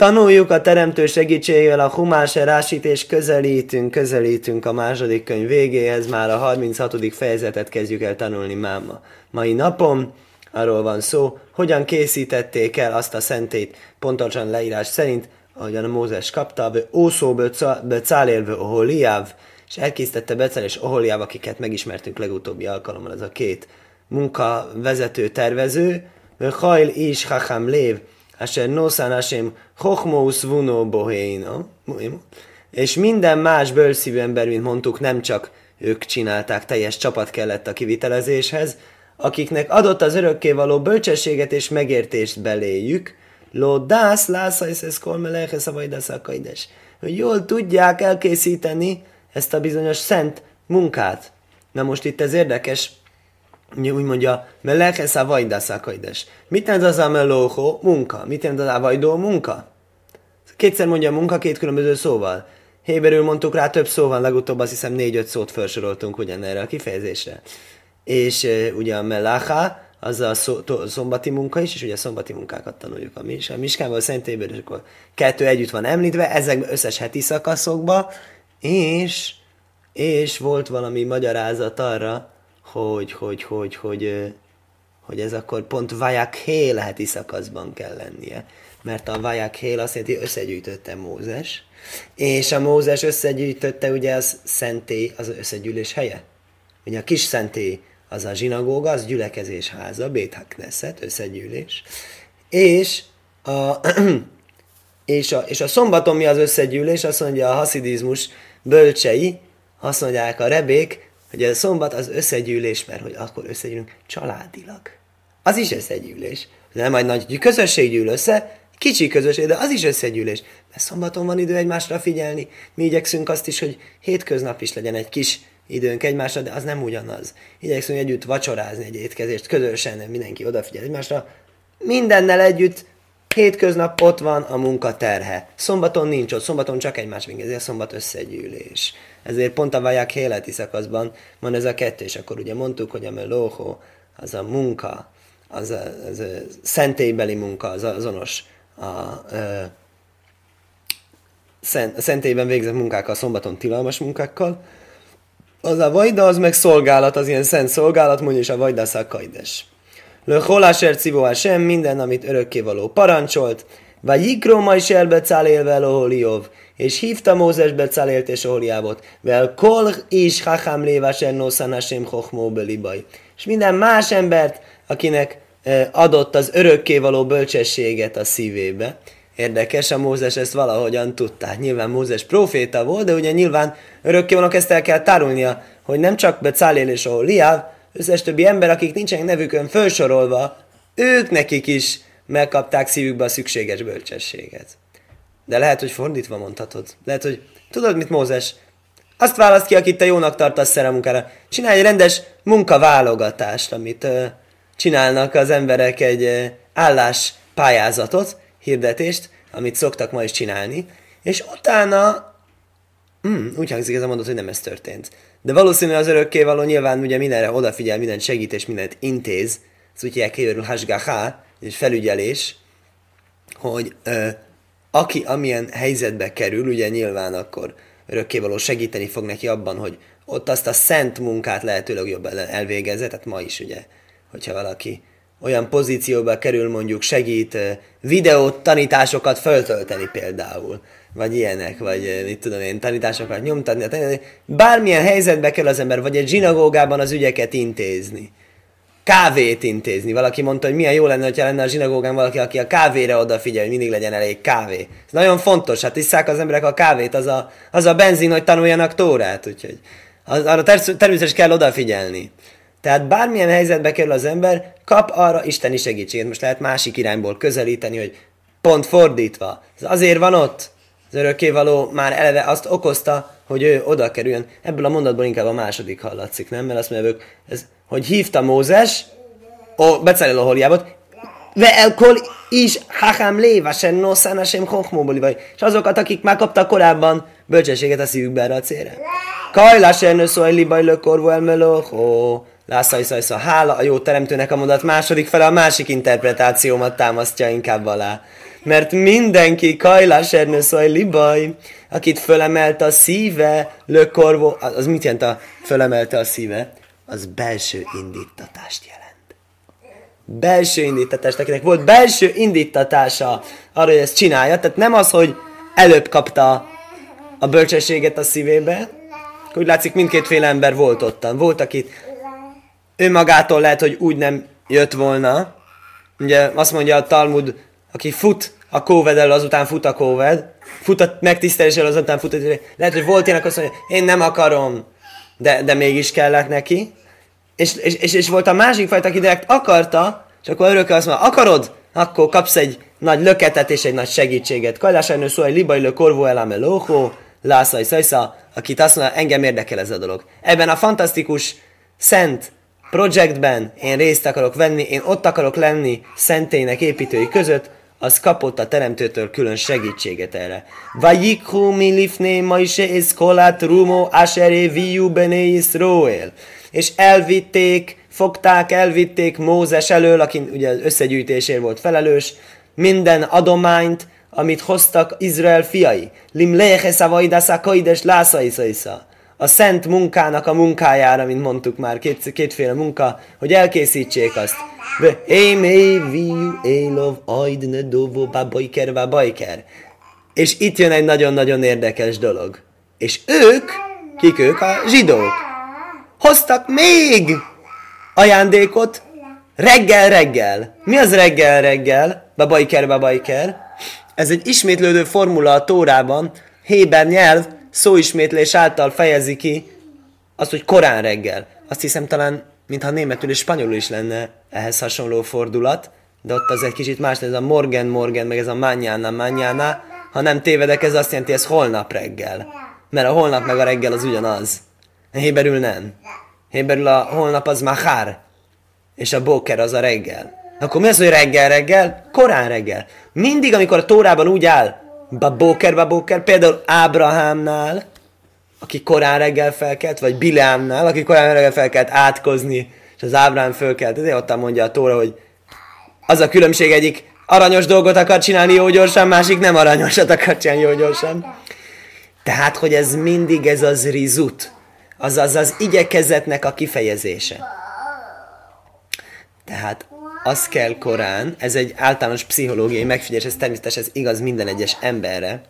Tanuljuk a Teremtő segítségével a Humás Rásit, és közelítünk, közelítünk a második könyv végéhez, már a 36. fejezetet kezdjük el tanulni máma. Mai napon arról van szó, hogyan készítették el azt a szentét, pontosan leírás szerint, ahogyan a Mózes kapta, Ószó Becálélvő Oholiáv, és elkészítette Becel és Oholiáv, akiket megismertünk legutóbbi alkalommal, ez a két munkavezető, tervező, Hajl is Hacham Lév, Asher Noszán Hashem Chochmous Vuno Bohéina. És minden más bölszívű ember, mint mondtuk, nem csak ők csinálták, teljes csapat kellett a kivitelezéshez, akiknek adott az örökkévaló bölcsességet és megértést beléjük, Lo dász lászajsz ez kolmeleches a vajdaszakaides. Hogy jól tudják elkészíteni ezt a bizonyos szent munkát. Na most itt ez érdekes, úgy mondja, meleches a vajdaszakaides. Mit jelent az a melóho? Munka. Mit jelent az a vajdó? Munka. Kétszer mondja munka két különböző szóval. Héberül mondtuk rá több szó van, legutóbb azt hiszem négy-öt szót felsoroltunk ugyanerre a kifejezésre. És e, ugye a melacha, az a szó, to, szombati munka is, és ugye a szombati munkákat tanuljuk a, mis, a Miskával, a Szentéből, és akkor kettő együtt van említve, ezek összes heti szakaszokba, és, és volt valami magyarázat arra, hogy, hogy, hogy, hogy, hogy ez akkor pont vaják hé leheti szakaszban kell lennie. Mert a vaják hé azt jelenti, összegyűjtötte Mózes, és a Mózes összegyűjtötte ugye az szentély, az összegyűlés helye. Ugye a kis szentély az a zsinagóga, az gyülekezés háza, Bét Knesset, összegyűlés, és a, és, a, és a szombaton mi az összegyűlés, azt mondja a haszidizmus bölcsei, azt mondják a rebék, hogy a szombat az összegyűlés, mert hogy akkor összegyűlünk családilag. Az is összegyűlés. Nem majd nagy közösség gyűl össze, kicsi közösség, de az is összegyűlés. Mert szombaton van idő egymásra figyelni. Mi igyekszünk azt is, hogy hétköznap is legyen egy kis időnk egymásra, de az nem ugyanaz. Igyekszünk együtt vacsorázni egy étkezést, közösen mindenki odafigyel egymásra. Mindennel együtt hétköznap ott van a munkaterhe. Szombaton nincs ott, szombaton csak egymás vingezi, a szombat összegyűlés. Ezért pont a vaják életi szakaszban van ez a kettő, és akkor ugye mondtuk, hogy a melóho, az a munka, az a, az a szentélybeli munka, az azonos a, a, a szentélyben végzett munkákkal, szombaton tilalmas munkákkal, az a vajda, az meg szolgálat, az ilyen szent szolgálat, mondja, és a vajda szakaides. Le holásért szívó sem, minden, amit örökkévaló parancsolt, vagy jikró is elbecálélve Oholiov, és hívta Mózes becálélt és Oholiávot, vel kol is hachám lévásen hasem chochmó belibaj. És minden más embert, akinek adott az örökkévaló bölcsességet a szívébe. Érdekes, a Mózes ezt valahogyan tudta. Nyilván Mózes proféta volt, de ugye nyilván örökkévalónak ezt el kell tárulnia, hogy nem csak Becálél és Oholiáv, összes többi ember, akik nincsenek nevükön felsorolva, ők nekik is megkapták szívükbe a szükséges bölcsességet. De lehet, hogy fordítva mondhatod. Lehet, hogy tudod, mit Mózes? Azt választ ki, akit te jónak tartasz munkára. Csinálj egy rendes munkaválogatást, amit uh, csinálnak az emberek egy uh, állás pályázatot, hirdetést, amit szoktak ma is csinálni, és utána Hmm, úgy hangzik ez a mondat, hogy nem ez történt. De valószínűleg az örökkévaló nyilván ugye mindenre odafigyel, mindent segít és mindent intéz. Ez úgy hívják hasgaha, és felügyelés, hogy ö, aki amilyen helyzetbe kerül, ugye nyilván akkor örökkévaló segíteni fog neki abban, hogy ott azt a szent munkát lehetőleg jobban elvégezze, tehát ma is ugye, hogyha valaki olyan pozícióba kerül, mondjuk segít videót, tanításokat föltölteni például, vagy ilyenek, vagy mit tudom én, tanításokat nyomtatni, bármilyen helyzetbe kell az ember, vagy egy zsinagógában az ügyeket intézni kávét intézni. Valaki mondta, hogy milyen jó lenne, ha lenne a zsinagógán valaki, aki a kávéra odafigyel, hogy mindig legyen elég kávé. Ez nagyon fontos, hát isszák az emberek a kávét, az a, az a benzin, hogy tanuljanak tórát, úgyhogy az, arra ter- természetesen kell odafigyelni. Tehát bármilyen helyzetbe kerül az ember, kap arra isteni segítséget. Most lehet másik irányból közelíteni, hogy pont fordítva. Ez azért van ott. Az örökkévaló már eleve azt okozta, hogy ő oda kerüljön. Ebből a mondatból inkább a második hallatszik, nem? Mert azt mondja, ez hogy hívta Mózes, ó, Becelel a holiábot, ve elkol is hachám lévasen noszán sem vagy. És azokat, akik már kaptak korábban bölcsességet a szívükbe erre a célra. Kajlás ernő libaj lökorvó elmeló, lászajszajsza, hála a jó teremtőnek a mondat második fele, a másik interpretációmat támasztja inkább alá. mert mindenki kajlás ernőszaj libaj, akit fölemelte a szíve, lökorvó, az mit jelent a fölemelte a szíve? Az belső indítatást jelent. Belső indítatást, akinek volt belső indítatása arra, hogy ezt csinálja, tehát nem az, hogy előbb kapta a bölcsességet a szívébe, úgy látszik mindkétféle ember volt ottan. Volt, akit önmagától lehet, hogy úgy nem jött volna. Ugye azt mondja a Talmud, aki fut a kóvedel, azután fut a kóved, fut a megtiszteléssel, azután fut a Lehet, hogy volt ilyenek azt mondja, én nem akarom, de, de mégis kellett neki. És, és, és, és volt a másik fajta, aki direkt akarta, és akkor örökkel azt mondja, akarod? Akkor kapsz egy nagy löketet és egy nagy segítséget. Kajlásánő szó, egy libajlő korvó elame lóhó, lászai szajsza, akit azt mondja, engem érdekel ez a dolog. Ebben a fantasztikus, szent projektben én részt akarok venni, én ott akarok lenni szentének építői között, az kapott a teremtőtől külön segítséget erre. Vajikhu mi lifné ma is eszkolát rumo asere viu bene Israel. És elvitték, fogták, elvitték Mózes elől, aki ugye összegyűjtésért volt felelős, minden adományt, amit hoztak Izrael fiai. Lim lehesze vajdásza kaides lászaiszaisza. A szent munkának a munkájára, mint mondtuk már, két, kétféle munka, hogy elkészítsék azt. És itt jön egy nagyon-nagyon érdekes dolog. És ők, kik ők? A zsidók. Hoztak még ajándékot reggel-reggel. Mi az reggel-reggel? Babajker, babajker. Ez egy ismétlődő formula a Tórában. Héber nyelv szóismétlés által fejezi ki azt, hogy korán reggel. Azt hiszem talán, mintha németül és spanyolul is lenne ehhez hasonló fordulat, de ott az egy kicsit más, ez a morgen, morgen, meg ez a mañana, mañana. Ha nem tévedek, ez azt jelenti, ez holnap reggel. Mert a holnap meg a reggel az ugyanaz. Héberül nem. Héberül a holnap az mahár, és a boker az a reggel. Akkor mi az, hogy reggel, reggel? Korán reggel. Mindig, amikor a Tórában úgy áll, babóker, babóker, például Ábrahámnál, aki korán reggel felkelt, vagy Bileámnál, aki korán reggel felkelt átkozni, és az Ábrahám fölkelt. Ezért ott mondja a Tóra, hogy az a különbség egyik aranyos dolgot akar csinálni jó gyorsan, másik nem aranyosat akar csinálni jó gyorsan. Tehát, hogy ez mindig ez az rizut, azaz az igyekezetnek a kifejezése. Tehát az kell korán, ez egy általános pszichológiai megfigyelés, ez természetesen ez igaz minden egyes emberre.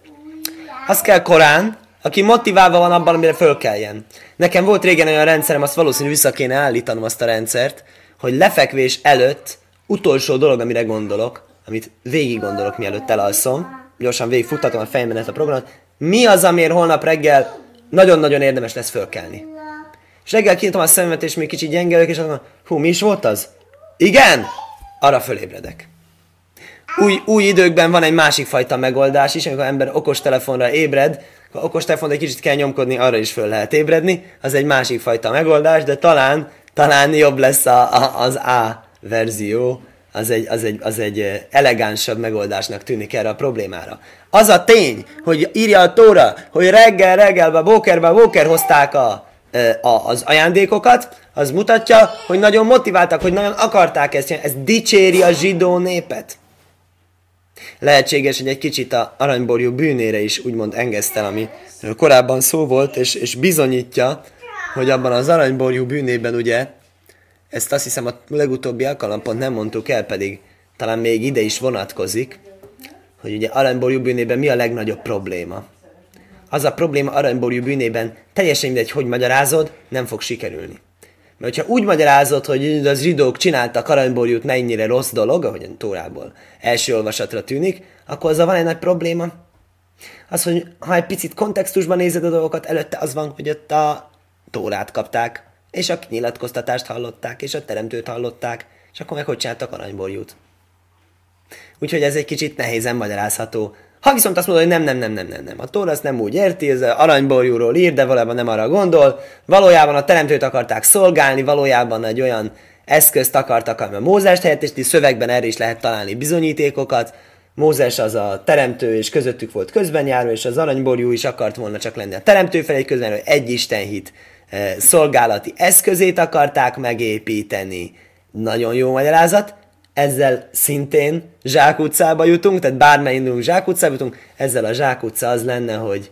Az kell korán, aki motiválva van abban, amire fölkeljen. Nekem volt régen olyan rendszerem, azt valószínű vissza kéne állítanom azt a rendszert, hogy lefekvés előtt utolsó dolog, amire gondolok, amit végig gondolok, mielőtt elalszom, gyorsan végigfuttatom a fejemben ezt a programot, mi az, amiért holnap reggel nagyon-nagyon érdemes lesz fölkelni. És reggel kinyitom a szememet, és még kicsit gyengelök, és azt mondom, hú, mi is volt az? Igen? Arra fölébredek. Új, új időkben van egy másik fajta megoldás is, amikor ember okos telefonra ébred, ha okos telefonra egy kicsit kell nyomkodni, arra is föl lehet ébredni, az egy másik fajta megoldás, de talán, talán jobb lesz a, a, az A verzió, az egy, az, egy, az egy elegánsabb megoldásnak tűnik erre a problémára. Az a tény, hogy írja a Tóra, hogy reggel, reggelbe, bókerbe, bóker hozták a, a, az ajándékokat, az mutatja, hogy nagyon motiváltak, hogy nagyon akarták ezt csinálni. Ez dicséri a zsidó népet. Lehetséges, hogy egy kicsit a aranyborjú bűnére is úgymond engesztel, ami korábban szó volt, és, és bizonyítja, hogy abban az aranyborjú bűnében ugye, ezt azt hiszem a legutóbbi alkalampont nem mondtuk el, pedig talán még ide is vonatkozik, hogy ugye aranyborjú bűnében mi a legnagyobb probléma. Az a probléma aranyborjú bűnében teljesen mindegy, hogy magyarázod, nem fog sikerülni. Mert ha úgy magyarázod, hogy az zsidók csináltak aranyborjút mennyire rossz dolog, ahogyan Tórából első olvasatra tűnik, akkor azzal van egy nagy probléma. Az, hogy ha egy picit kontextusban nézed a dolgokat, előtte az van, hogy ott a Tórát kapták, és a nyilatkoztatást hallották, és a teremtőt hallották, és akkor meg hogy csináltak aranyborjút. Úgyhogy ez egy kicsit nehézen magyarázható. Ha viszont azt mondod, hogy nem, nem, nem, nem, nem, nem, a Tóra ezt nem úgy érti, ez aranyborjúról ír, de valójában nem arra gondol, valójában a teremtőt akarták szolgálni, valójában egy olyan eszközt akartak, ami a Mózest helyettesíti, szövegben erre is lehet találni bizonyítékokat, Mózes az a teremtő, és közöttük volt közben járó, és az aranyborjú is akart volna csak lenni a teremtő felé közben, egy istenhit e, szolgálati eszközét akarták megépíteni. Nagyon jó magyarázat. ezzel szintén zsákutcába jutunk, tehát bármely indulunk zsákutcába jutunk, ezzel a zsákutca az lenne, hogy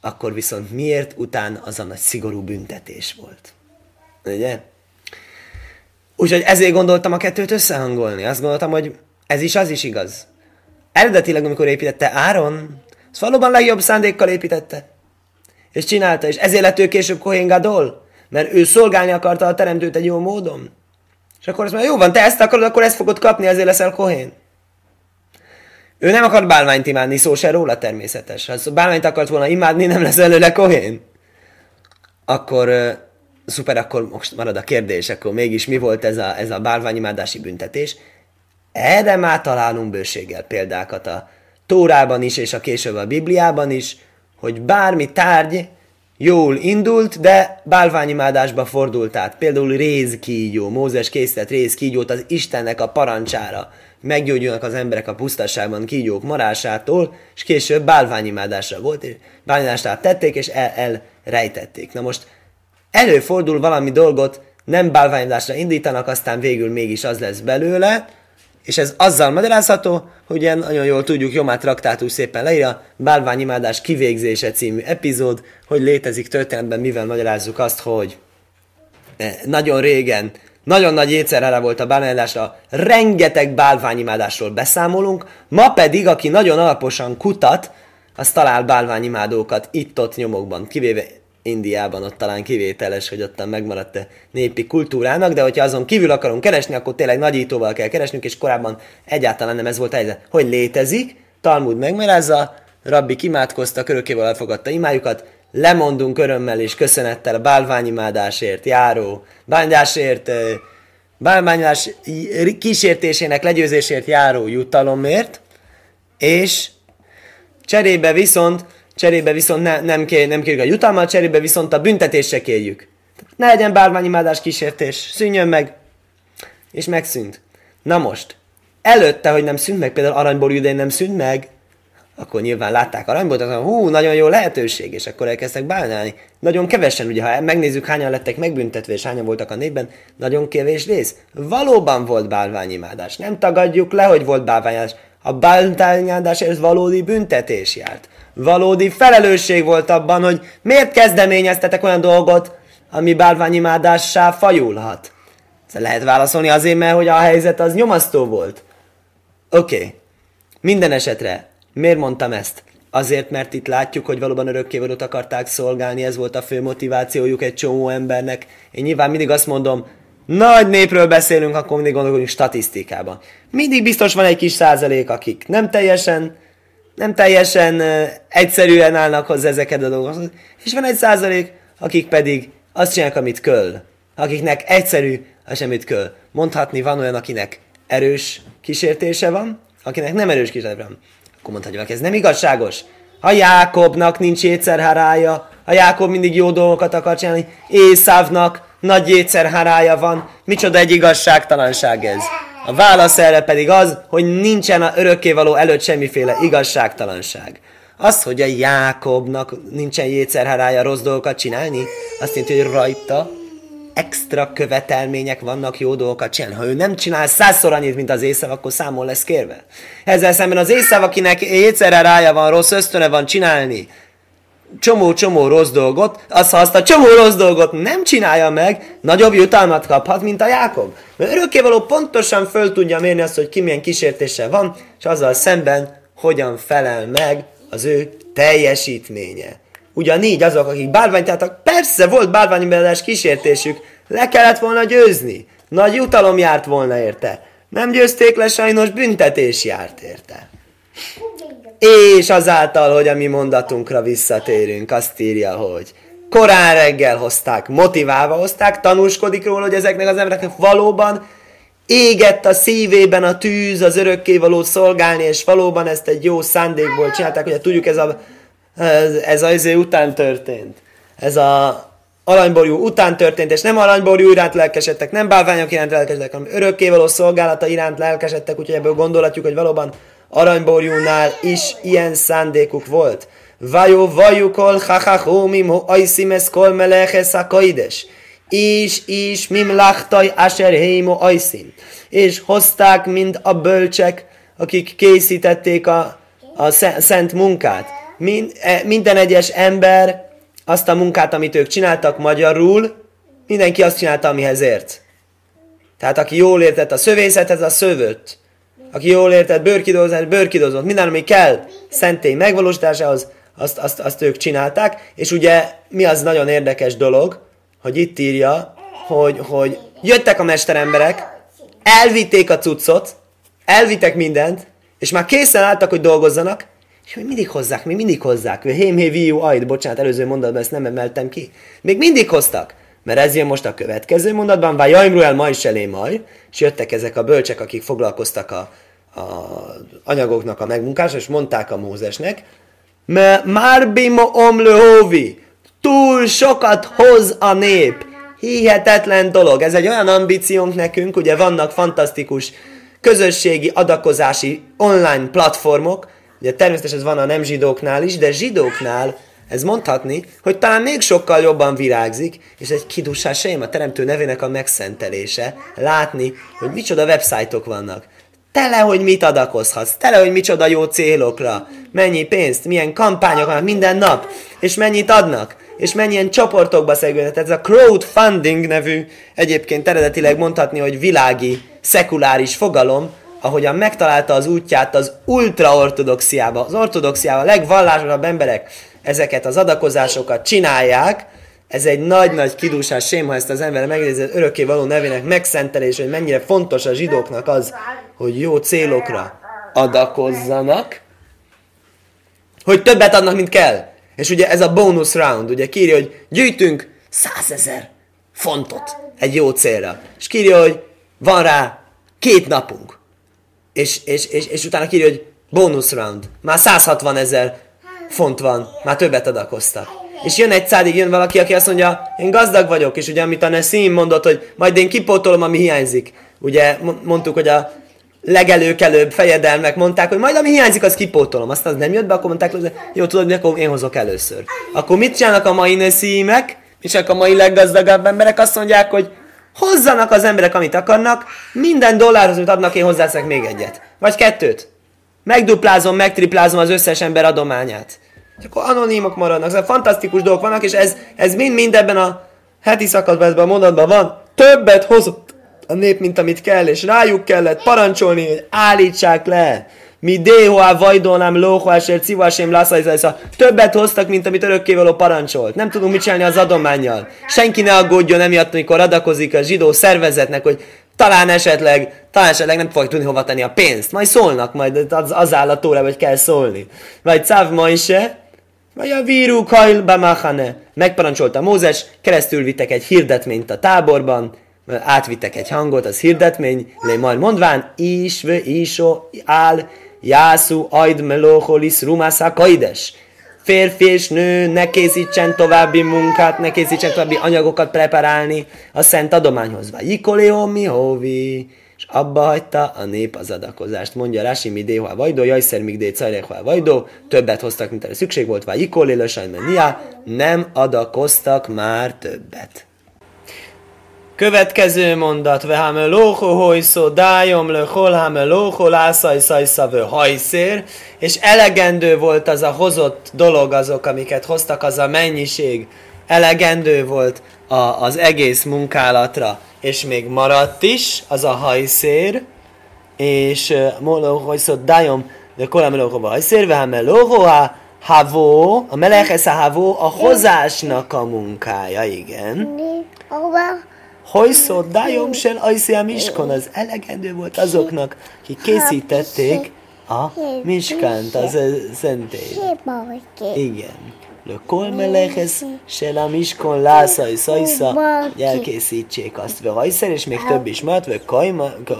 akkor viszont miért után az a nagy szigorú büntetés volt. Ugye? Úgyhogy ezért gondoltam a kettőt összehangolni. Azt gondoltam, hogy ez is az is igaz. Eredetileg, amikor építette Áron, az valóban legjobb szándékkal építette. És csinálta, és ezért lett ő később Kohen Gadol, mert ő szolgálni akarta a teremtőt egy jó módon. És akkor azt mondja, jó van, te ezt akarod, akkor ezt fogod kapni, ezért leszel Kohén. Ő nem akar bálványt imádni, szó se róla természetes. Ha bálványt akart volna imádni, nem lesz előle Kohén. Akkor, uh, szuper, akkor most marad a kérdés, akkor mégis mi volt ez a, ez a bálványimádási büntetés? Erre már találunk bőséggel példákat a Tórában is, és a később a Bibliában is, hogy bármi tárgy jól indult, de bálványimádásba fordult át. Például rézkígyó. Mózes készített rézkígyót az Istennek a parancsára. Meggyógyulnak az emberek a pusztaságban kígyók marásától, és később bálványimádásra volt, és bálványimádásra tették, és el, elrejtették. Na most előfordul valami dolgot, nem bálványimádásra indítanak, aztán végül mégis az lesz belőle, és ez azzal magyarázható, hogy ilyen nagyon jól tudjuk, Jomát traktátus szépen leírja, Bálványimádás kivégzése című epizód, hogy létezik történetben, mivel magyarázzuk azt, hogy eh, nagyon régen, nagyon nagy étszerre volt a bálványimádásra, rengeteg bálványimádásról beszámolunk, ma pedig, aki nagyon alaposan kutat, az talál bálványimádókat itt-ott nyomokban, kivéve Indiában ott talán kivételes, hogy ottan megmaradt a népi kultúrának, de hogyha azon kívül akarunk keresni, akkor tényleg nagyítóval kell keresnünk, és korábban egyáltalán nem ez volt a helyzet. Hogy létezik, Talmud megmerázza, Rabbi kimádkozta, örökkével elfogadta imájukat, lemondunk örömmel és köszönettel a bálványimádásért járó, bányásért, bálványás kísértésének legyőzésért járó jutalomért, és cserébe viszont cserébe viszont ne, nem, kér, nem kérjük a jutalmat, cserébe viszont a büntetést se kérjük. Ne legyen bálványimádás kísértés, szűnjön meg, és megszűnt. Na most, előtte, hogy nem szűnt meg, például aranyból idején nem szűnt meg, akkor nyilván látták aranyból, tehát hú, nagyon jó lehetőség, és akkor elkezdtek bálnálni. Nagyon kevesen, ugye, ha megnézzük, hányan lettek megbüntetve, és hányan voltak a népben, nagyon kevés rész. Valóban volt bálványimádás. Nem tagadjuk le, hogy volt bálványimádás. A bálványimádás ez valódi büntetés járt valódi felelősség volt abban, hogy miért kezdeményeztetek olyan dolgot, ami bálványimádássá fajulhat. Ezt lehet válaszolni azért, mert hogy a helyzet az nyomasztó volt. Oké. Okay. Minden esetre, miért mondtam ezt? Azért, mert itt látjuk, hogy valóban örökkévalót akarták szolgálni, ez volt a fő motivációjuk egy csomó embernek. Én nyilván mindig azt mondom, nagy népről beszélünk, akkor mindig gondolkodunk statisztikában. Mindig biztos van egy kis százalék, akik nem teljesen nem teljesen egyszerűen állnak hozzá ezeket a dolgokhoz. És van egy százalék, akik pedig azt csinálják, amit köl. Akiknek egyszerű, az semmit köl. Mondhatni van olyan, akinek erős kísértése van, akinek nem erős kísértése van. Akkor mondhatjuk, ez nem igazságos. Ha Jákobnak nincs étszerhárája, ha Jákob mindig jó dolgokat akar csinálni, Észávnak nagy étszerhárája van, micsoda egy igazságtalanság ez. A válasz erre pedig az, hogy nincsen a örökkévaló előtt semmiféle igazságtalanság. Az, hogy a Jákobnak nincsen jétszerhárája rossz dolgokat csinálni, azt jelenti, hogy rajta extra követelmények vannak jó dolgokat csinálni. Ha ő nem csinál százszor annyit, mint az észav, akkor számol lesz kérve. Ezzel szemben az észav, akinek jétszerhárája van, rossz ösztöne van csinálni, csomó-csomó rossz dolgot, az, ha azt a csomó rossz dolgot nem csinálja meg, nagyobb jutalmat kaphat, mint a Jákob. Mert örökkévaló pontosan föl tudja mérni azt, hogy ki milyen kísértése van, és azzal szemben hogyan felel meg az ő teljesítménye. Ugyanígy azok, akik bálványt álltak, persze volt bálványimádás kísértésük, le kellett volna győzni. Nagy jutalom járt volna érte. Nem győzték le, sajnos büntetés járt érte. És azáltal, hogy a mi mondatunkra visszatérünk, azt írja, hogy korán reggel hozták, motiválva hozták, tanúskodik róla, hogy ezeknek az embereknek valóban égett a szívében a tűz, az örökkévaló szolgálni, és valóban ezt egy jó szándékból csinálták, hogy tudjuk, ez a, ez, ez a izé után történt. Ez a aranyborjú után történt, és nem aranyborjú iránt lelkesedtek, nem bálványok iránt lelkesedtek, hanem örökkévaló szolgálata iránt lelkesedtek, úgyhogy ebből gondolatjuk, hogy valóban aranyborjúnál is ilyen szándékuk volt. Vajó vajukol hachachómim ho ajszimes kol meleches kaides. és is mim lachtaj asher hémo ajszin. És hozták mind a bölcsek, akik készítették a, a szent munkát. Mind, e, minden egyes ember azt a munkát, amit ők csináltak magyarul, mindenki azt csinálta, amihez ért. Tehát aki jól értett a szövészethez, a szövött. Aki jól értett bőrkidózás, bőrkidózott. Minden, ami kell szentély megvalósításához, azt, azt, azt ők csinálták. És ugye mi az nagyon érdekes dolog, hogy itt írja, hogy, hogy jöttek a mesteremberek, elvitték a cuccot, elvittek mindent, és már készen álltak, hogy dolgozzanak, és még mindig hozzák, még mindig hozzák. Hém, hé, viú, ajd, bocsánat, előző mondatban ezt nem emeltem ki. Még mindig hoztak. Mert ez jön most a következő mondatban, vagy jaimru el ma is elé maj, és jöttek ezek a bölcsek, akik foglalkoztak a anyagoknak a megmunkása, és mondták a Mózesnek, mert már bimo omlőhóvi, túl sokat hoz a nép. Hihetetlen dolog. Ez egy olyan ambíciónk nekünk, ugye vannak fantasztikus közösségi adakozási online platformok, ugye természetesen ez van a nem zsidóknál is, de zsidóknál ez mondhatni, hogy talán még sokkal jobban virágzik, és egy kidusásém a teremtő nevének a megszentelése, látni, hogy micsoda websájtok vannak. Tele, hogy mit adakozhatsz, tele, hogy micsoda jó célokra, mennyi pénzt, milyen kampányok vannak minden nap, és mennyit adnak, és mennyien csoportokba szegülnek. Ez a crowdfunding nevű, egyébként eredetileg mondhatni, hogy világi, szekuláris fogalom, ahogyan megtalálta az útját az ultraortodoxiába, az ortodoxiába, a legvallásosabb emberek ezeket az adakozásokat csinálják, ez egy nagy-nagy kidúsás sém, ha ezt az ember megnézi, az örökké való nevének megszentelés, hogy mennyire fontos a zsidóknak az, hogy jó célokra adakozzanak, hogy többet adnak, mint kell. És ugye ez a bonus round, ugye kírja, hogy gyűjtünk százezer fontot egy jó célra. És kírja, hogy van rá két napunk. És, és, és, és utána kírja, hogy bonus round. Már 160 ezer font van, már többet adakoztak. És jön egy szádig, jön valaki, aki azt mondja, én gazdag vagyok, és ugye amit a Nessim mondott, hogy majd én kipótolom, ami hiányzik. Ugye mondtuk, hogy a legelőkelőbb fejedelmek mondták, hogy majd ami hiányzik, az kipótolom. Aztán az nem jött be, akkor mondták, hogy jó, tudod, akkor én hozok először. Akkor mit csinálnak a mai Nessimek, és a mai leggazdagabb emberek azt mondják, hogy hozzanak az emberek, amit akarnak, minden dollárhoz, amit adnak, én hozzáteszek még egyet. Vagy kettőt. Megduplázom, megtriplázom az összes ember adományát. És akkor anonimok maradnak. Szóval fantasztikus dolgok vannak, és ez, ez mind-mind ebben a heti szakaszban, a mondatban van. Többet hozott a nép, mint amit kell, és rájuk kellett parancsolni, hogy állítsák le. Mi déhoá vajdolnám lóhoásért szívásém lászajzajsza. Többet hoztak, mint amit örökkévaló parancsolt. Nem tudunk mit csinálni az adományjal. Senki ne aggódjon emiatt, amikor adakozik a zsidó szervezetnek, hogy talán esetleg, talán esetleg nem fogják tudni hova tenni a pénzt. Majd szólnak, majd az, az áll a tóra, hogy kell szólni. Vagy Cáv Majse, vagy a víruk hajl bemachane. Megparancsolta Mózes, keresztül vittek egy hirdetményt a táborban, átvittek egy hangot, az hirdetmény, lé majd mondván, isve iso áll, jászú ajd melóholis rumásza kaides férfi és nő ne készítsen további munkát, ne készítsen további anyagokat preparálni a szent adományhoz. Vagy ikoléó mi hóvi, és abba hagyta a nép az adakozást. Mondja Rási mi déhua vajdó, jajszer még dé cajrehua vajdó, többet hoztak, mint erre szükség volt, vagy ikolé lösajn nem adakoztak már többet. Következő mondat, vehame lóho hojszó, dájom le holhame lóho, lászaj szajszavő hajszér, és elegendő volt az a hozott dolog, azok, amiket hoztak, az a mennyiség, elegendő volt a, az egész munkálatra, és még maradt is az a hajszér, és moló hojszó, dájom le kolhame lóho hajszér, vehame lóho, havó, a melechesz a havó, a hozásnak a munkája, igen. Hojszó dájom sel ajszia miskon, az elegendő volt azoknak, akik készítették a miskánt, az szentély. Igen. Le kol meleches sel a miskon lászaj szajsza, hogy elkészítsék azt ve hajszer, és még több is maradt, ve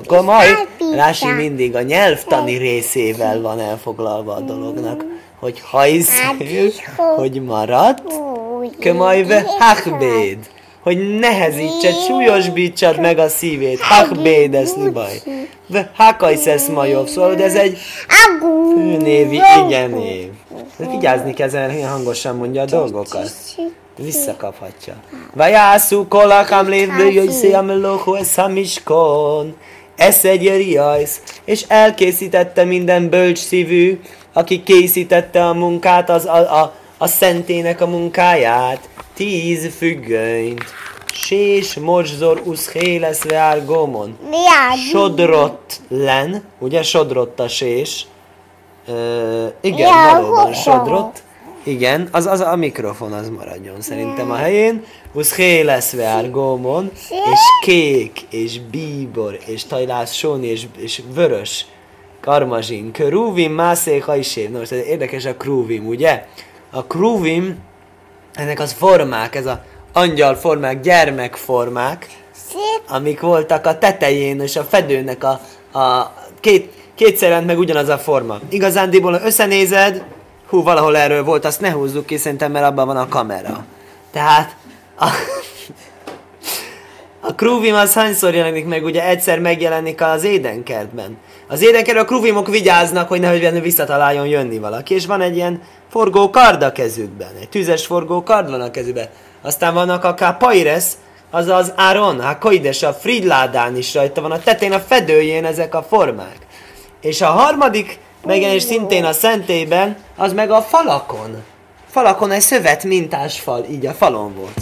kajmaj, Rási mindig a nyelvtani részével van elfoglalva a dolognak, hogy hajszer, hogy maradt, kömajve hachbéd hogy nehezítsed, súlyosbítsad meg a szívét. Hakbéd, ez baj. De szesz majov, szóval ez egy főnévi igen név. Vigyázni kell ezen, hogy hangosan mondja a dolgokat. visszakaphatja. Vajászú kolakám lévő jöjszé a melóhó ez a miskon. Ez egy riajsz, és elkészítette minden bölcs szívű, aki készítette a munkát, az a, a, a szentének a munkáját. Tíz függönyt. Sés morzsor uszhéles veár gomon. Sodrott len, ugye sodrott a sés. Ö, igen, Ja, valóban hova? sodrott. Igen, az, az a mikrofon az maradjon szerintem a helyén. Uszhéles veár gomon, és kék, és bíbor, és tajlás sóni, és, és vörös karmazsin. Kruvim, mászé, hajsév. Na most ez érdekes a kruvim, ugye? A kruvim, ennek az formák, ez a angyal formák, gyermekformák, Szép amik voltak a tetején és a fedőnek a, a két, kétszer jelent meg ugyanaz a forma. Igazándiból, ha összenézed, hú, valahol erről volt, azt ne húzzuk ki, szerintem, mert abban van a kamera. Tehát a, a kruvim az hányszor jelenik meg? Ugye egyszer megjelenik az édenkertben. Az édenkertben a kruvimok vigyáznak, hogy nehogy visszataláljon jönni valaki, és van egy ilyen forgó kard a kezükben, egy tüzes forgó kard van a kezükben. Aztán vannak a Paires, azaz Áron, a Koides, a Fridládán is rajta van, a tetején, a fedőjén ezek a formák. És a harmadik megjelenés szintén a szentélyben, az meg a falakon. Falakon egy szövet mintás fal, így a falon volt.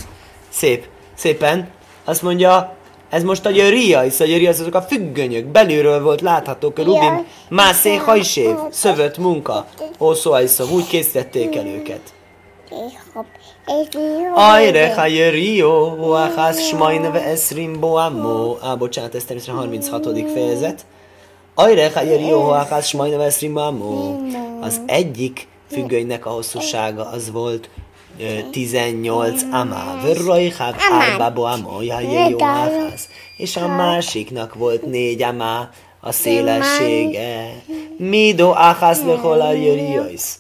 Szép, szépen. Azt mondja, ez most a jöria, hisz a jöria azok a függönyök, belülről volt láthatók a Rubin, mászé hajsév, szövött munka, ószó ajszom, úgy készítették el őket. Ajre, ha jörió, hoáhász, smajneve eszrim boamó. Á, bocsánat, ez természetesen a 36. fejezet. Ajre, ha jörió, hoáhász, smajneve eszrim boamó. Az egyik függönynek a hosszúsága az volt ö, 18 amá. Vörrajháv árba boamó, ja jörió, hoáhász. És a másiknak volt négy amá a szélessége. Mido áhász lehol a az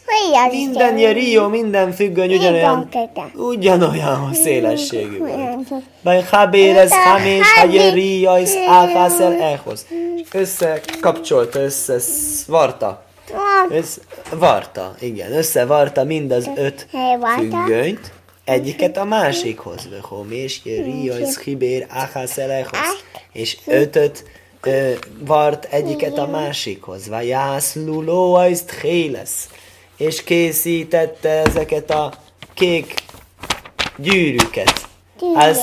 Minden jerió, minden függöny ugyanolyan, ugyanolyan szélességű volt. Baj habérez hamés ha jerió is ákászel elhoz. Összekapcsolta, összevarta. Össze, varta, igen, összevarta mind az öt függönyt, egyiket a másikhoz. Vehom és is hibér ákászel elhoz. És ötöt ö, vart egyiket a másikhoz. Vajász luló is lesz. És készítette ezeket a kék gyűrűket. Az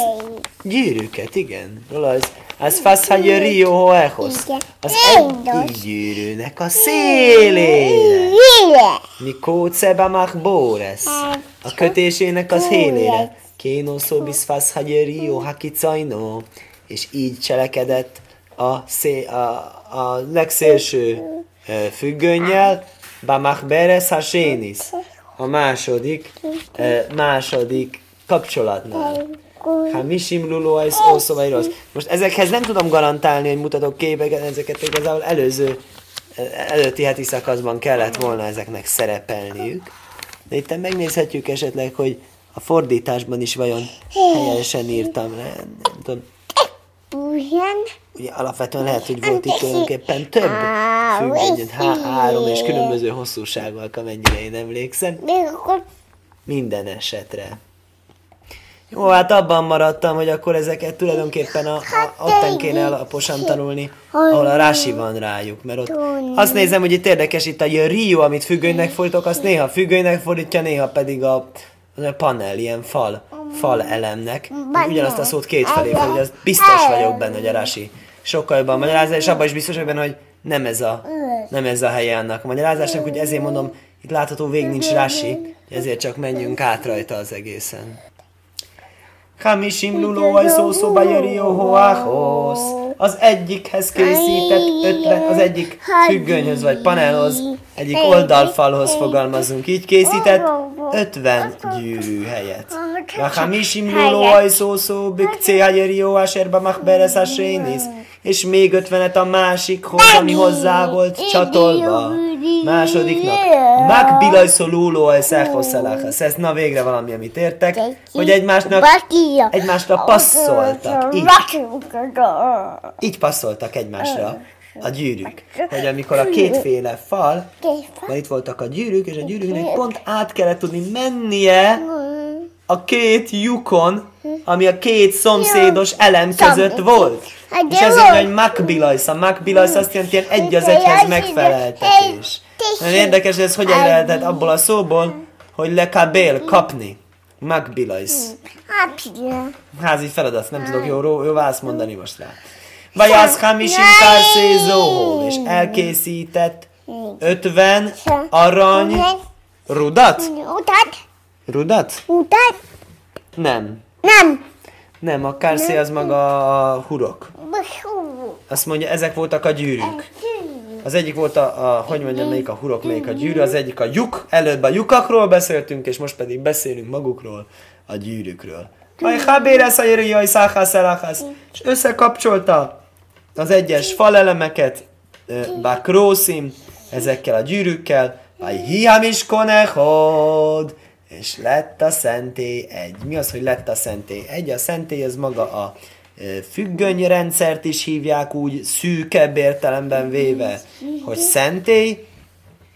gyűrűket, igen. Az, az faszha jörió hoehoz. Igen. Az egyik gyűrűnek a szélére. Mikóceba mach bóresz. A kötésének az hélére. Kéno szobis fasz hagyerió hakicajnó. És így cselekedett a, szé, a, a legszélső függönnyel. Bamach beres hasénis. A második, második kapcsolatnál. Ez ószó vagy rossz. Most ezekhez nem tudom garantálni, hogy mutatok képeket, ezeket igazából előző, előtti heti szakaszban kellett volna ezeknek szerepelniük. De itt megnézhetjük esetleg, hogy a fordításban is vajon helyesen írtam le. Nem tudom. Ugyan. Ugye alapvetően lehet, hogy volt itt tulajdonképpen több függöny, há- három és különböző hosszúsággal, amennyire én emlékszem. Minden esetre. Jó, hát abban maradtam, hogy akkor ezeket tulajdonképpen a, a, otten kéne alaposan tanulni, ahol a rási van rájuk, mert ott azt nézem, hogy itt érdekes, itt a Rio, amit függönynek fordítok, azt néha függönynek fordítja, néha pedig a, a panel, ilyen fal, fal elemnek. Ugyanazt a szót két felé fel, hogy az biztos vagyok benne, hogy a rási sokkal jobban magyarázza, és abban is biztos vagyok benne, hogy nem ez a, nem ez a helye annak a magyarázásnak, hogy ezért mondom, itt látható vég nincs rási, ezért csak menjünk át rajta az egészen. Hamisim lulóaj szószóba jöri hoához. Az egyikhez készített ötven, az egyik függönyhöz vagy panelhoz, egyik oldalfalhoz fogalmazunk. Így készített 50 gyűrű helyet. Hamisim lulóaj szószó bükcé jöri hoásérba machberes hasénisz. És még 50-et a másikhoz, ami hozzá volt csatolva. Másodiknak. Magbilajszó lulóaj szechoszeláchasz. Ez na végre valami, amit értek, hogy egymásnak egymásra passzoltak. Így, így passzoltak egymásra a gyűrűk. Hogy amikor a kétféle fal, mert itt voltak a gyűrűk, és a gyűrűknek pont át kellett tudni mennie a két lyukon, ami a két szomszédos elem között volt. Hát És de ezért hogy makbilajsz. A makbilajsz azt jelenti, ilyen egy az egyhez megfeleltetés. Nagyon érdekes, hogy ez hogyan lehetett abból a szóból, hogy lekabél, kapni. Makbilajsz. Apja. Házi feladat, nem tudok jó, jó, jó választ mondani most rá. Vagy az hamisim kárszézóhó, és elkészített 50 arany rudat? Utat. Rudat? Utat. Nem. Nem. Nem, a kárszé az maga a hurok. Azt mondja, ezek voltak a gyűrűk. Az egyik volt a, a hogy mondjam, melyik a hurok, melyik a gyűrű, az egyik a lyuk, előbb a lyukakról beszéltünk, és most pedig beszélünk magukról, a gyűrűkről. Majd Habéresz a jöjjai száhász és összekapcsolta az egyes falelemeket, ö, bakrószim, ezekkel a gyűrűkkel, vagy hiam is konechod, és lett a szentély egy. Mi az, hogy lett a szentély egy? A szentély az maga a függönyrendszert is hívják úgy szűkebb értelemben véve, hogy szentély,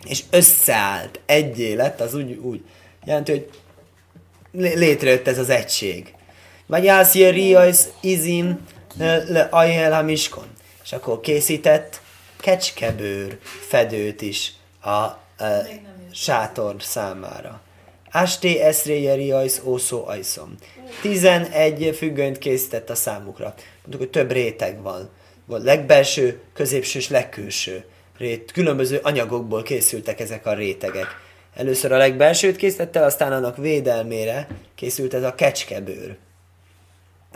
és összeállt, egyé lett, az úgy, úgy jelenti, hogy lé- létrejött ez az egység. Vagy ász riajsz izim le ajel hamiskon. És akkor készített kecskebőr fedőt is a, a sátor számára. Ásté eszré jeriajsz ószó ajszom. 11 függönyt készített a számukra. Mondjuk, hogy több réteg van. Volt legbelső, középső és legkülső. Rét, különböző anyagokból készültek ezek a rétegek. Először a legbelsőt készítette, aztán annak védelmére készült ez a kecskebőr.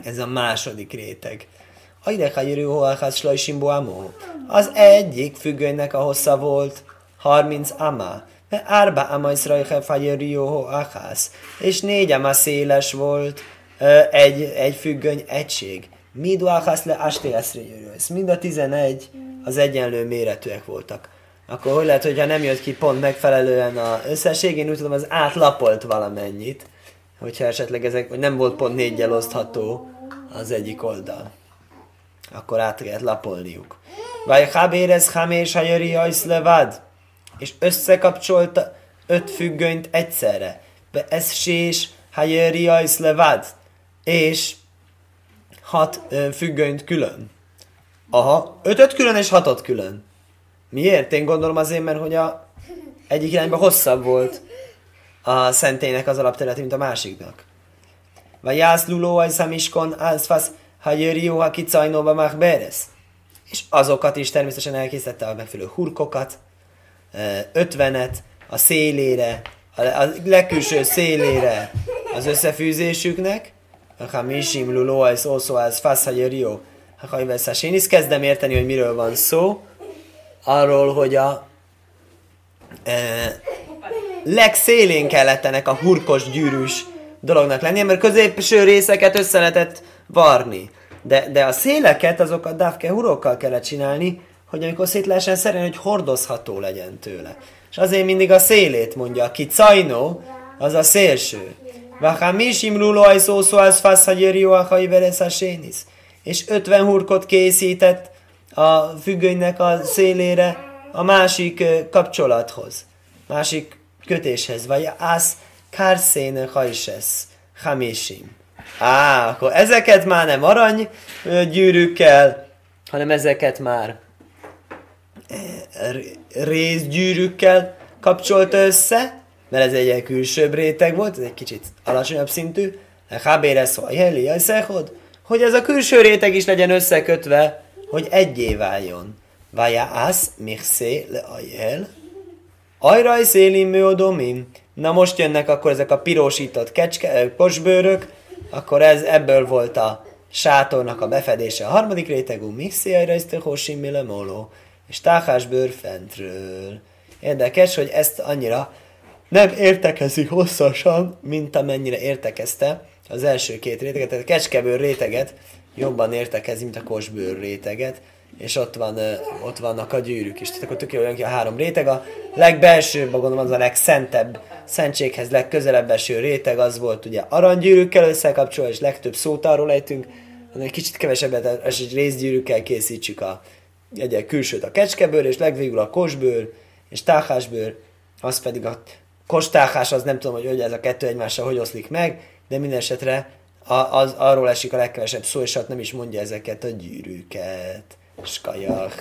Ez a második réteg. Az egyik függönynek a hossza volt 30 amá. Árba amajsz rajhe fagyerió hoalház. És négy amá széles volt egy, egy függöny egység. Midu alház le eszréjörősz. Mind a 11 az egyenlő méretűek voltak. Akkor hogy lehet, hogyha nem jött ki pont megfelelően az összesség, én úgy tudom, az átlapolt valamennyit, hogyha esetleg ezek, nem volt pont négyel osztható az egyik oldal. Akkor át kellett lapolniuk. Vagy habérez hamés hajeri ajsz levad, és összekapcsolta öt függönyt egyszerre. Be ez sés hajeri ajsz levad, és hat függönyt külön. Aha, ötöt külön és hatot külön. Miért? Én gondolom azért, mert hogy a egyik irányban hosszabb volt a szentélynek az alapterülete, mint a másiknak. Vagy jász luló ajszamiskon álszfasz hajörió ha kicajnóba már beresz. És azokat is természetesen elkészítette a megfelelő hurkokat, ötvenet, a szélére, a, legkülső szélére az összefűzésüknek, ha misim luló ajsz ószó álsz fasz hajörió, ha hajveszás. Én is kezdem érteni, hogy miről van szó, arról, hogy a e, legszélén kellett ennek a hurkos gyűrűs dolognak lennie, mert középső részeket össze lehetett varni. De, de a széleket, azokat dávke hurokkal kellett csinálni, hogy amikor szét lehessen szerelni, hogy hordozható legyen tőle. És azért mindig a szélét mondja, aki cajnó, az a szélső. Vachamisim lulóaj szószó az faszhagyerió a hajvereszásénisz. És 50 hurkot készített a függönynek a szélére a másik kapcsolathoz, másik kötéshez, vagy ász kárszéne hajsesz, hamisim. Á, akkor ezeket már nem arany gyűrűkkel, hanem ezeket már részgyűrűkkel kapcsolta össze, mert ez egy ilyen külsőbb réteg volt, ez egy kicsit alacsonyabb szintű, Habére szó, jeli, hogy ez a külső réteg is legyen összekötve, hogy egyé váljon. Vaja ász, mixé, le ajel, ajraj szélim mőodomim. Na most jönnek akkor ezek a pirosított kecske, ö, posbőrök, akkor ez ebből volt a sátornak a befedése. A harmadik rétegú mixé ajraj sztöhosim milemoló, és táhásbőr fentről. Érdekes, hogy ezt annyira nem értekezi hosszasan, mint amennyire értekezte az első két réteget, tehát a kecskebőr réteget jobban értekezi, mint a kosbőr réteget, és ott, van, ott vannak a gyűrűk is. Tehát akkor tök jól ki a három réteg. A legbelsőbb, gondolom az a legszentebb, szentséghez legközelebb eső réteg, az volt ugye aranygyűrűkkel összekapcsolva, és legtöbb szót arról ejtünk, hanem egy kicsit kevesebbet, és egy részgyűrűkkel készítsük a egy külsőt a kecskebőr, és legvégül a kosbőr, és táhásbőr, az pedig a kostáhás, az nem tudom, hogy, hogy ez a kettő egymással hogy oszlik meg, de minden esetre a, az, arról esik a legkevesebb szó, és hát nem is mondja ezeket a gyűrűket. Skajach.